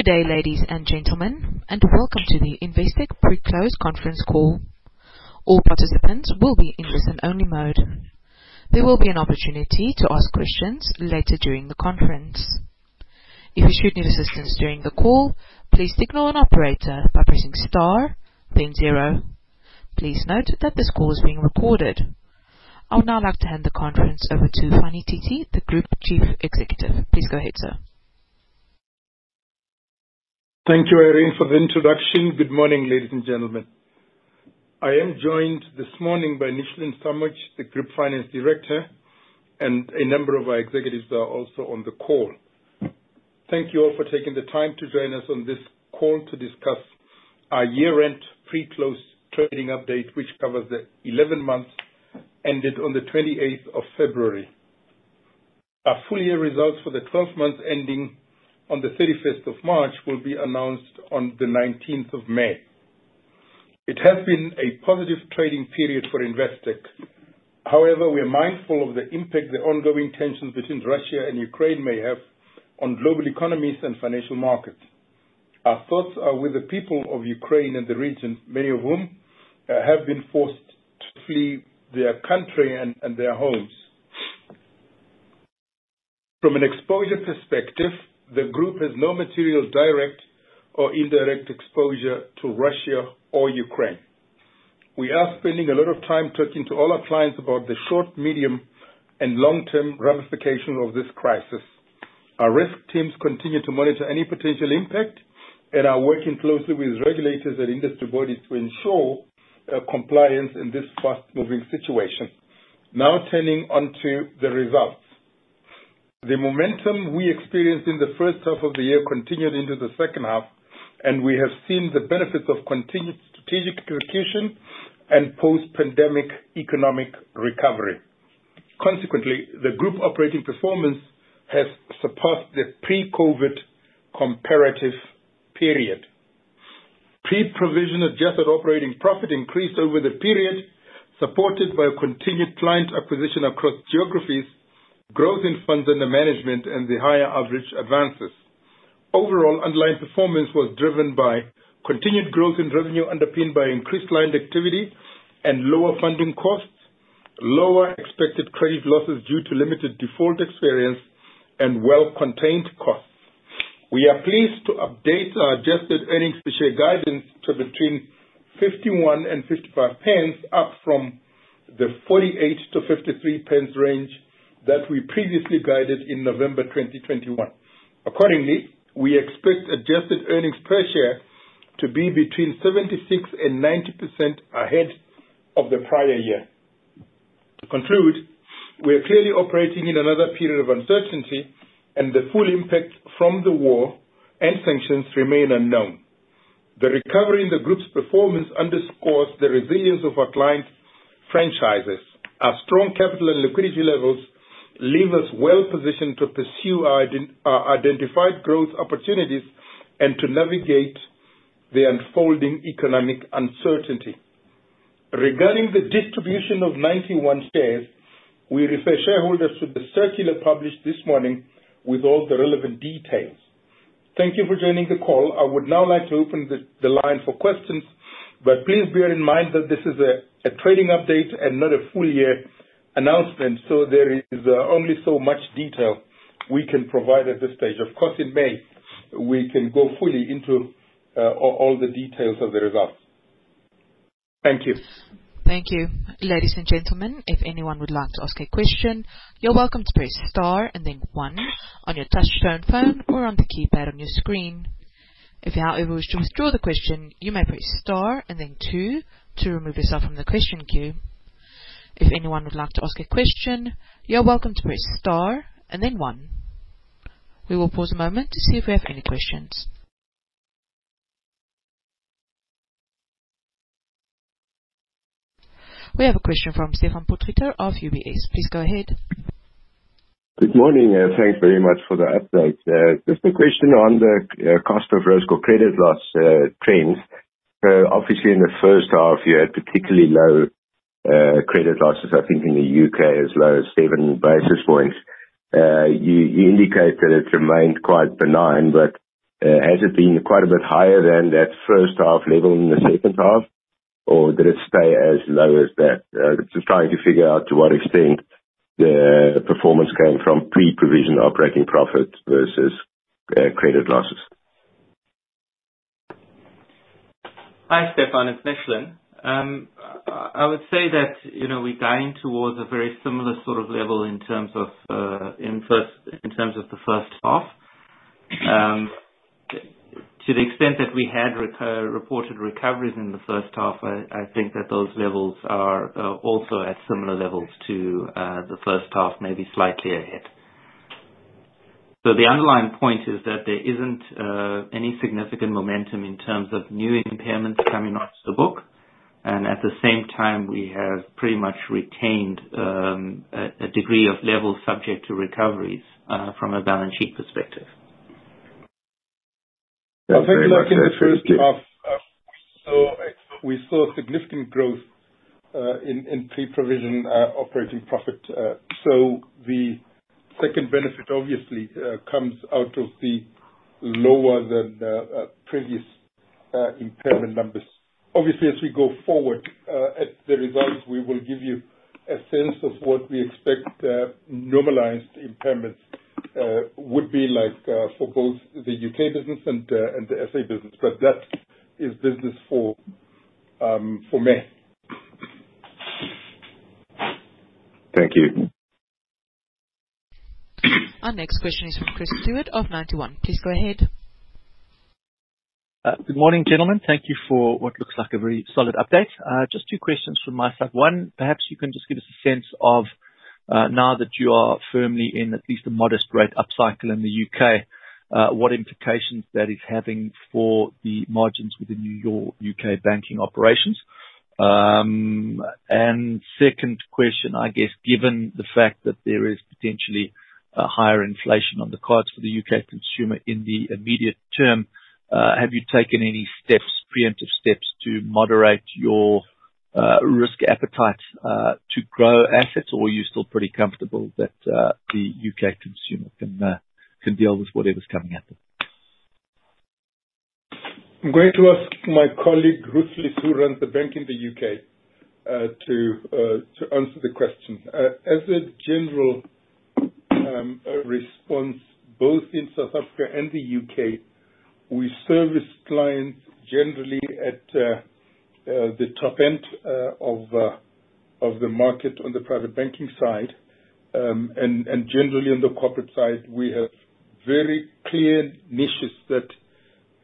Good day, ladies and gentlemen, and welcome to the Investec pre-close conference call. All participants will be in listen-only mode. There will be an opportunity to ask questions later during the conference. If you should need assistance during the call, please signal an operator by pressing star then zero. Please note that this call is being recorded. I would now like to hand the conference over to Fani Titi, the Group Chief Executive. Please go ahead, sir. Thank you, Irene, for the introduction. Good morning, ladies and gentlemen. I am joined this morning by Nishlan Samujh, the Group Finance Director, and a number of our executives are also on the call. Thank you all for taking the time to join us on this call to discuss our year-end pre-close trading update, which covers the 11 months ended on the 28th of February. Our full year results for the 12 months ending on the 31st of March will be announced on the 19th of May. It has been a positive trading period for Investec. However, we are mindful of the impact the ongoing tensions between Russia and Ukraine may have on global economies and financial markets. Our thoughts are with the people of Ukraine and the region, many of whom uh, have been forced to flee their country and their homes. From an exposure perspective, the group has no material direct or indirect exposure to Russia or Ukraine. We are spending a lot of time talking to all our clients about the short, medium, and long-term ramifications of this crisis. Our risk teams continue to monitor any potential impact and are working closely with regulators and industry bodies to ensure uh, compliance in this fast-moving situation. Now turning onto the results. The momentum we experienced in the first half of the year continued into the second half, and we have seen the benefits of continued strategic execution and post-pandemic economic recovery. Consequently, the group operating performance has surpassed the pre-COVID comparative period. Pre-provision adjusted operating profit increased over the period, supported by continued client acquisition across geographies, growth in funds under management, and the higher average advances. Overall, underlying performance was driven by continued growth in revenue underpinned by increased client activity and lower funding costs, lower expected credit losses due to limited default experience, and well-contained costs. We are pleased to update our adjusted earnings per share guidance to between 0.51 and 0.55, up from the 0.48-0.53 range that we previously guided in November 2021. Accordingly, we expect adjusted earnings per share to be between 76 and 90% ahead of the prior year. To conclude, we are clearly operating in another period of uncertainty, and the full impact from the war and sanctions remain unknown. The recovery in the group's performance underscores the resilience of our client franchises. Our strong capital and liquidity levels leave us well-positioned to pursue our identified growth opportunities and to navigate the unfolding economic uncertainty. Regarding the distribution of Ninety One shares, we refer shareholders to the circular published this morning with all the relevant details. Thank you for joining the call. I would now like to open the line for questions, but please bear in mind that this is a trading update and not a full year announcement, so there is uh, only so much detail we can provide at this stage. Of course, in May, we can go fully into uh, all the details of the results. Thank you. Thank you. Ladies and gentlemen, if anyone would like to ask a question, you're welcome to press star and then one on your touchtone phone or on the keypad on your screen. If you, however, wish to withdraw the question, you may press star and then two to remove yourself from the question queue. If anyone would like to ask a question, you're welcome to press star and then one. We will pause a moment to see if we have any questions. We have a question from Stefan Potgieter of UBS. Please go ahead. Good morning, and thanks very much for the update. Uh, just a question on the uh, cost of risk or credit loss uh, trends. Obviously in the first half, you had particularly low Uh, credit losses, I think in the U.K. as low as 7 basis points. Uh, you indicate that it remained quite benign, but uh, has it been quite a bit higher than that first half level in the second half, or did it stay as low as that? Just trying to figure out to what extent the performance came from pre-provision operating profit versus credit losses. Hi, Stefan. It's Nishlan. Um, I would say that you know, we're going towards a very similar sort of level in terms of uh, in first in terms of the first half. Um, to the extent that we had uh, reported recoveries in the first half, I think that those levels are uh, also at similar levels to the first half, maybe slightly ahead. So the underlying point is that there isn't any significant momentum in terms of new impairments coming off the book. And at the same time, we have pretty much retained um, a degree of level subject to recoveries uh, from a balance sheet perspective. I think like in the first half, we saw significant growth uh, in pre-provision uh, operating profit. So the second benefit obviously comes out of the lower than previous impairment numbers. Obviously, as we go forward uh, at the results, we will give you a sense of what we expect uh, normalized impairments uh, would be like for both the U.K. business and the SA business. But that is business for um for May. Thank you. Our next question is from Chris Stewart of Ninety One. Please go ahead. Uh, good morning, gentlemen. Thank you for what looks like a very solid update. Uh, just two questions from my side. One, perhaps you can just give us a sense of, uh, now that you are firmly in at least a modest rate upcycle in the U.K., what implications that is having for the margins within your U.K. banking operations. Um, second question, I guess, given the fact that there is potentially a higher inflation on the cards for the U.K. consumer in the immediate term, Uh, have you taken any steps, preemptive steps to moderate your uh, risk appetite uh, to grow assets, or are you still pretty comfortable that the U.K. consumer can can deal with whatever's coming at them? I'm going to ask my colleague, Ruth Leas, who runs the bank in the U.K., uh to uh to answer the question. As a general um, response, both in South Africa and the U.K., we service clients generally at uh, uh, the top end uh, of of the market on the private banking side. Um and generally on the corporate side, we have very clear niches that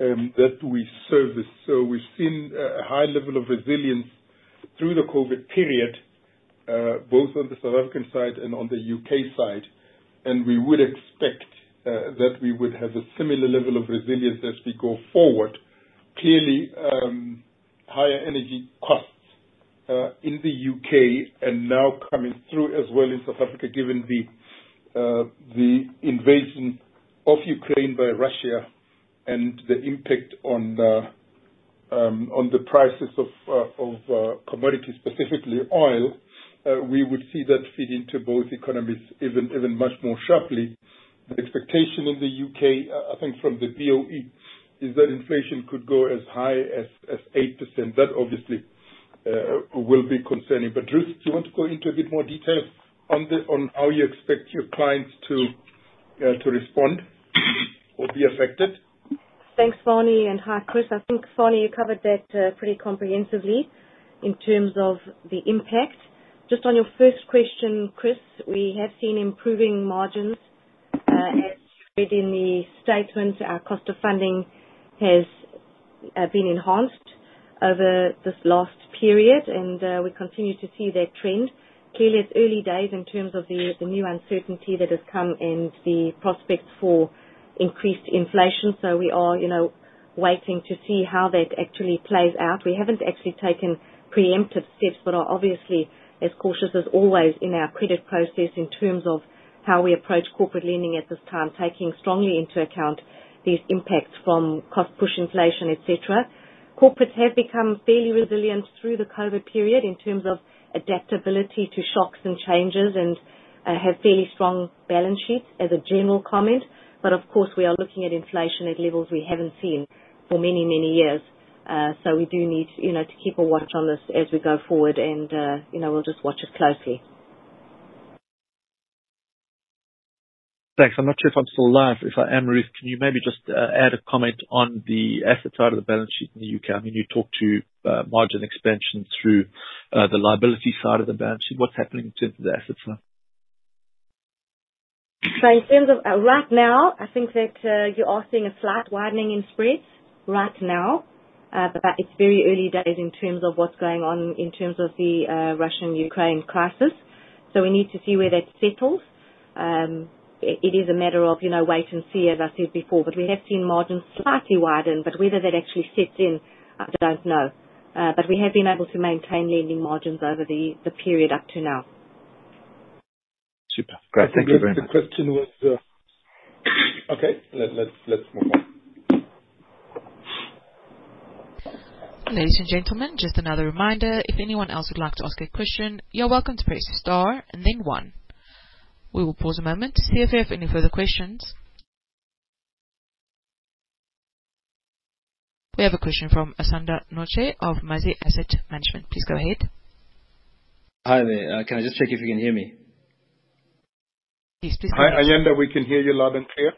um that we service. So we've seen a high level of resilience through the COVID period, both on the South African side and on the U.K. side. And we would expect Uh, that we would have a similar level of resilience as we go forward. Clearly, um, higher energy costs uh, in the U.K. and now coming through as well in South Africa, given the uh the invasion of Ukraine by Russia and the impact on uh um, on the prices of uh, of commodities, specifically oil, we would see that feed into both economies even even much more sharply. The expectation in the U.K., uh, I think from the BOE, is that inflation could go as high as 8%. That obviously uh, will be concerning. But Ruth, do you want to go into a bit more detail on how you expect your clients to uh, respond or be affected? Thanks, Fani, and hi, Chris. I think, Fani, you covered that pretty comprehensively in terms of the impact. Just on your first question, Chris, we have seen improving margins. Uh, as you read in the statement, our cost of funding has uh, been enhanced over this last period, and uh, we continue to see that trend. Clearly, it's early days in terms of the new uncertainty that has come and the prospects for increased inflation. So we are you know, waiting to see how that actually plays out. We haven't actually taken preemptive steps, but are obviously as cautious as always in our credit process in terms of how we approach corporate lending at this time, taking strongly into account these impacts from cost push inflation, et cetera. Corporates have become fairly resilient through the COVID period in terms of adaptability to shocks and changes and have fairly strong balance sheets as a general comment. But of course, we are looking at inflation at levels we haven't seen for many, many years. Uh so we do need you know, to keep a watch on this as we go forward, and you know, we'll just watch it closely. Thanks. I'm not sure if I'm still live. If I am, Ruth, can you maybe just uh, add a comment on the asset side of the balance sheet in the U.K.? I mean, you talked to uh, margin expansion through uh, the liability side of the balance sheet. What's happening in terms of the asset side? So in terms of right now, I think that you are seeing a slight widening in spreads right now. But it's very early days in terms of what's going on in terms of the Russian-Ukraine crisis. So we need to see where that settles. Um, It is a matter of you know, wait and see, as I said before. But we have seen margins slightly widen, but whether that actually sets in, I don't know. Uh, but we have been able to maintain lending margins over the the period up to now. Super. Great. Thank you very much. The question was uh, Okay, let, let's move on. Ladies and gentlemen, just another reminder, if anyone else would like to ask a question, you're welcome to press star and then one. We will pause a moment to see if we have any further questions. We have a question from Asanda Notshe of Mazi Asset Management. Please go ahead. Hi there. Uh, can I just check if you can hear me? Yes, please go ahead. Hi, Asanda. We can hear you loud and clear.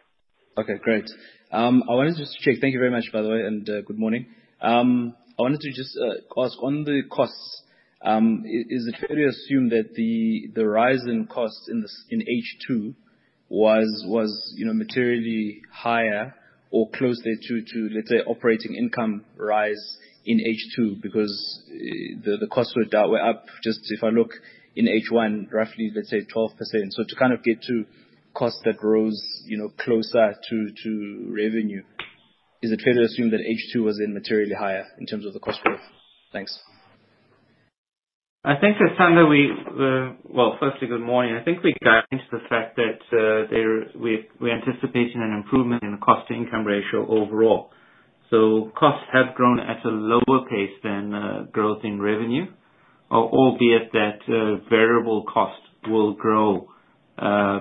Okay, great. Um, I wanted to just to check. Thank you very much, by the way, and uh, good morning. Um, I wanted to just uh, ask on the costs, Um, is it fair to assume that the the rise in costs in H2 was was, you know, materially higher or close there to, let's say, operating income rise in H2? Because eh, The costs were up, just if I look in H1, roughly, let's say 12%. So to kind of get to costs that rose you know, closer to revenue, is it fair to assume that H2 was then materially higher in terms of the cost growth? Thanks. I think, Asanda, we uh well, firstly, good morning. I think we got into the fact that uh, we're anticipating an improvement in the cost-to-income ratio overall. So costs have grown at a lower pace than uh, growth in revenue, albeit that uh, variable cost will grow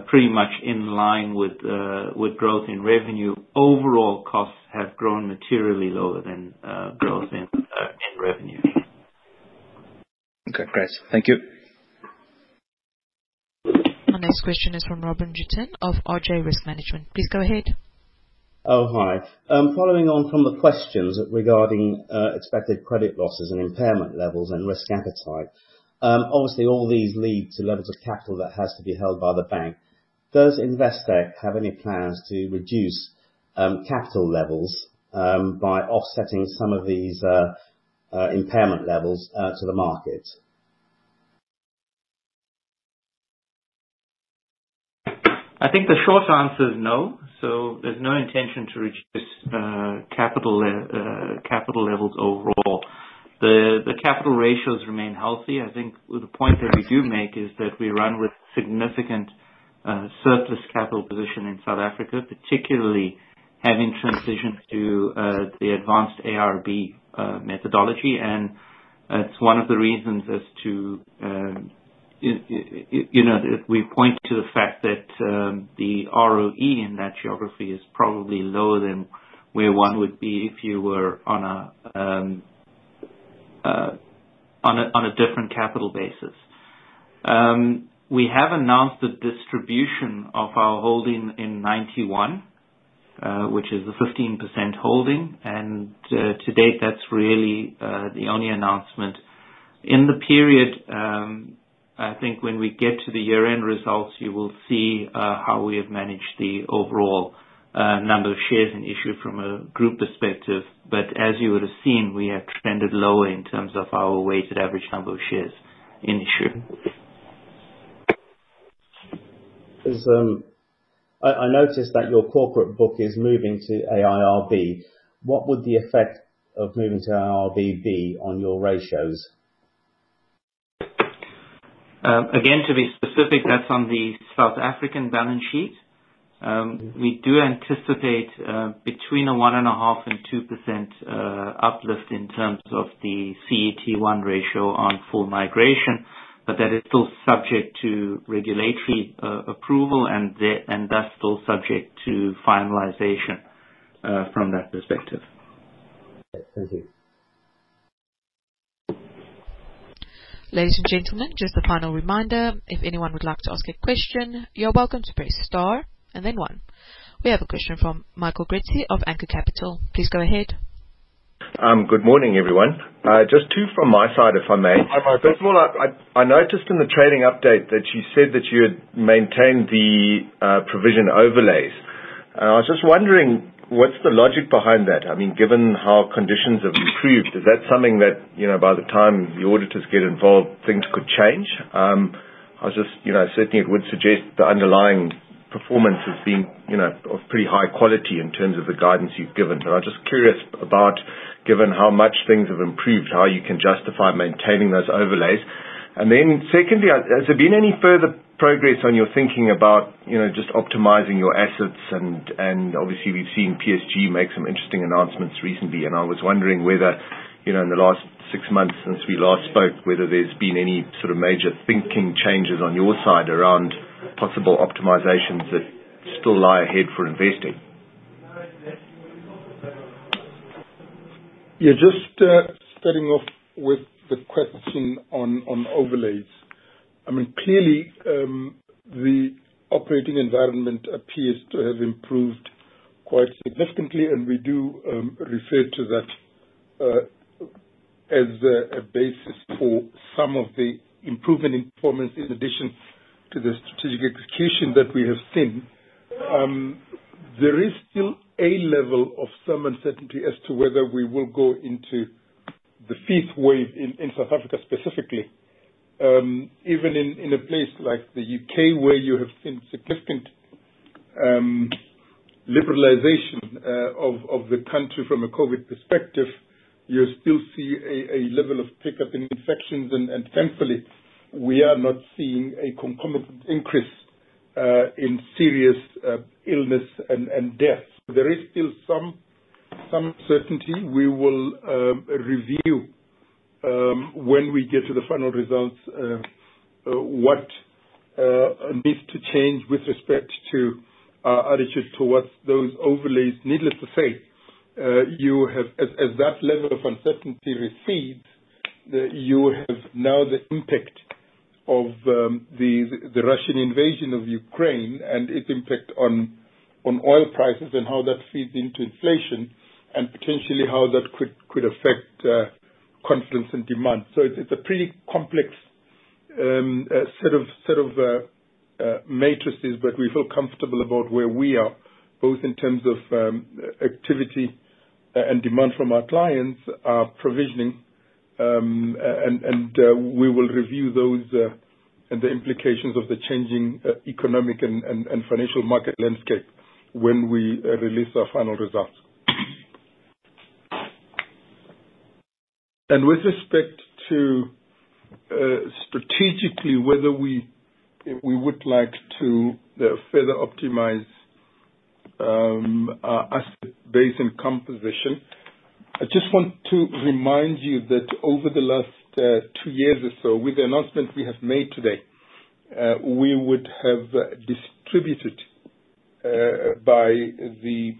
pretty much in line with with growth in revenue. Overall costs have grown materially lower than growth in revenue. Okay, great. Thank you. Our next question is from Robin Gittin of RJ Risk Management. Please go ahead. Oh, hi. Um, following on from the questions regarding uh, expected credit losses and impairment levels and risk appetite. Um, obviously, all these lead to levels of capital that has to be held by the bank. Does Investec have any plans to reduce um, capital levels by offsetting some of these uh, Uh, impairment levels uh, to the market? I think the short answer is no. So there's no intention to reduce uh, capital capital levels overall. The capital ratios remain healthy. I think the point that we do make is that we run with significant surplus capital position in South Africa, particularly having transitioned to uh, the advanced IRB uh, methodology. And it's one of the reasons as to um, you know, we point to the fact that um, the ROE in that geography is probably lower than where one would be if you were on a um, uh, on a different capital basis. We have announced the distribution of our holding in Ninety One, Uh, which is a 15% holding. And uh to date, that's really uh, the only announcement. In the period, um, I think when we get to the year-end results, you will see uh, how we have managed the overall number of shares in issue from a group perspective. But as you would have seen, we have trended lower in terms of our weighted average number of shares in issue. Um, I noticed that your corporate book is moving to AIRB. What would the effect of moving to AIRB be on your ratios? Um, again, to be specific, that's on the South African balance sheet. Um, we do anticipate uh, between a 1.5 and 2% uh, uplift in terms of the CET1 ratio on full migration. But that is still subject to regulatory uh, approval and thus still subject to finalization uh, from that perspective. Thank you. Ladies and gentlemen, just a final reminder, if anyone would like to ask a question, you're welcome to press star and then one. We have a question from Michael Gritzi of Anchor Capital. Please go ahead. Um, good morning, everyone. Uh, just two from my side, if I may. Hi, Michael. First of all, I noticed in the trading update that you said that you had maintained the uh, provision overlays. I was just wondering, what's the logic behind that? I mean, given how conditions have improved, is that something that, you know, by the time the auditors get involved, things could change? Um, I was just, you know, certainly, it would suggest the underlying performance has been you know, of pretty high quality in terms of the guidance you've given. But I'm just curious about, given how much things have improved, how you can justify maintaining those overlays. And then secondly, uh, has there been any further progress on your thinking about you know, just optimizing your assets? And, and obviously, we've seen PSG make some interesting announcements recently, and I was wondering whether, you know, in the last six months since we last spoke, whether there's been any sort of major thinking changes on your side around possible optimizations that still lie ahead for Investec. Yeah, just uh, starting off with the question on overlays. I mean, clearly, um, the operating environment appears to have improved quite significantly, and we do um, refer to that uh, as a basis for some of the improvement in performance in addition to the strategic execution that we have seen. Um, there is still a level of some uncertainty as to whether we will go into the fifth wave in South Africa specifically. Um, even in a place like the U.K., where you have seen significant um, liberalization uh, of the country from a COVID perspective, you still see a level of pickup in infections, and thankfully, we are not seeing a concomitant increase uh, in serious uh, illness and death. There is still some uncertainty. We will um, review, um, when we get to the final results, uh, uh, what uh, needs to change with respect to our attitude towards those overlays. Needless to say, uh you have as that level of uncertainty recedes, you have now the impact of um, the the Russian invasion of Ukraine and its impact on oil prices and how that feeds into inflation, and potentially how that could could affect confidence and demand. So it's a pretty complex um uh set of uh uh matrices, but we feel comfortable about where we are, both in terms of activity and demand from our clients, our provisioning, and and we will review those and the implications of the changing economic and financial market landscape when we uh, release our final results. And with respect to uh, strategically whether we we would like to uh, further optimize um, our asset base and composition, I just want to remind you that over the last two years or so, with the announcement we have made today, we would have distributed, Uh, by the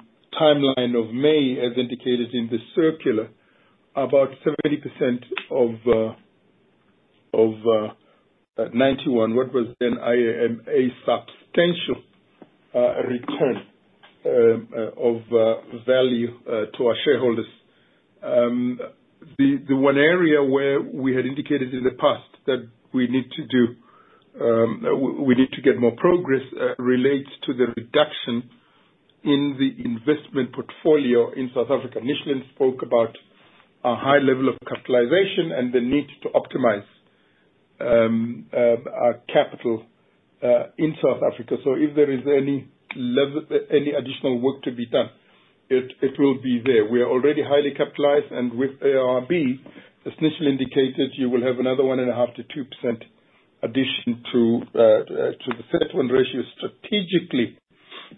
timeline of May, as indicated in the circular, about 70% of uh, uh, Ninety One, what was then IAM, a substantial return of value to our shareholders. Um, the one area where we had indicated in the past that we need to Um, get more progress uh, relates to the reduction in the investment portfolio in South Africa. Nishlan spoke about a high level of capitalization and the need to optimize um, uh, our capital uh, in South Africa. So if there is any any additional work to be done, it it will be there. We are already highly capitalized, and with AIRB, as Nishlan indicated, you will have another 1.5%-2% addition to uh, uh, to the CET1 ratio. Strategically,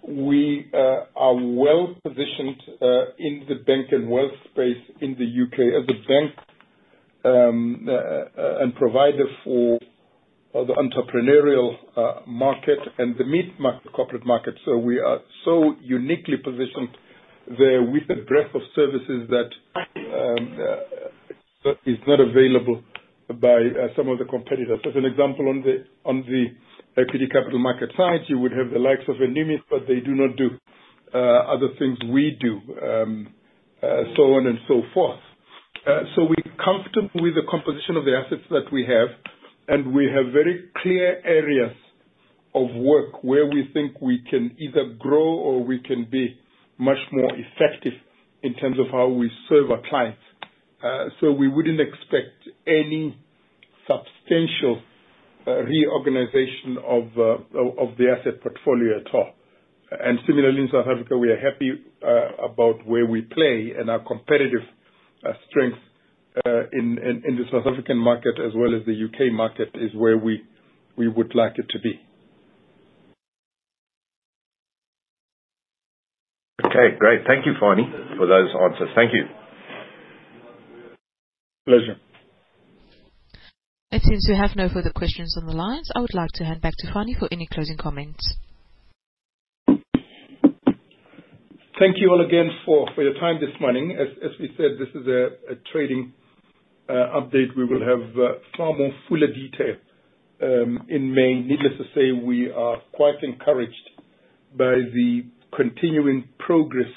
we uh, are well-positioned in the bank and wealth space in the U.K. as a bank um, and provider for the entrepreneurial market and the mid-market corporate market. So we are so uniquely positioned there with a breadth of services that um, is not available by uh, some of the competitors. As an example, on the on the equity capital market side, you would have the likes of Numis, but they do not do uh, other things we do, um, uh, so on and so forth. So we're comfortable with the composition of the assets that we have, and we have very clear areas of work where we think we can either grow or we can be much more effective in terms of how we serve our clients. Uh, we wouldn't expect any substantial uh, reorganization uh, of the asset portfolio at all. And similarly, in South Africa, we are happy about where we play and our competitive strength in the South African market as well as the U.K. market is where we we would like it to be. Okay, great. Thank you, Fani, for those answers. Thank you. Pleasure. It seems we have no further questions on the lines. I would like to hand back to Fani for any closing comments. Thank you all again for your time this morning. As we said, this is a trading uh, update. We will have uh, far more fuller detail um, in May. Needless to say, we are quite encouraged by the continuing progress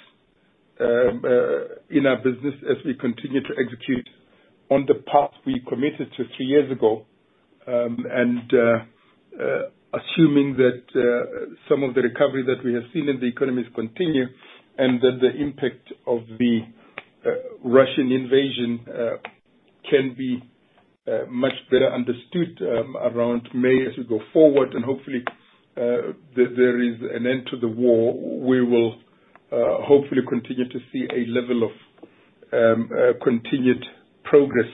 um, uh, in our business as we continue to execute on the path we committed to three years ago. Um, and uh, uh, assuming that uh, some of the recovery that we have seen in the economies continue, and that the impact of the Russian invasion can be much better understood um, around May as we go forward, and hopefully, there is an end to the war. We will hopefully continue to see a level of um, continued progress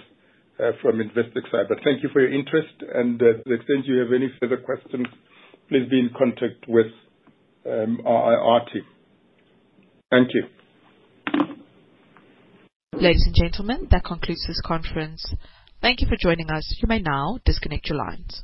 uh, from Investec side. But Thank you for your interest, and uh, to the extent you have any further questions, please be in contact with um, our team. Thank you. Ladies and gentlemen, that concludes this conference. Thank you for joining us. You may now disconnect your lines.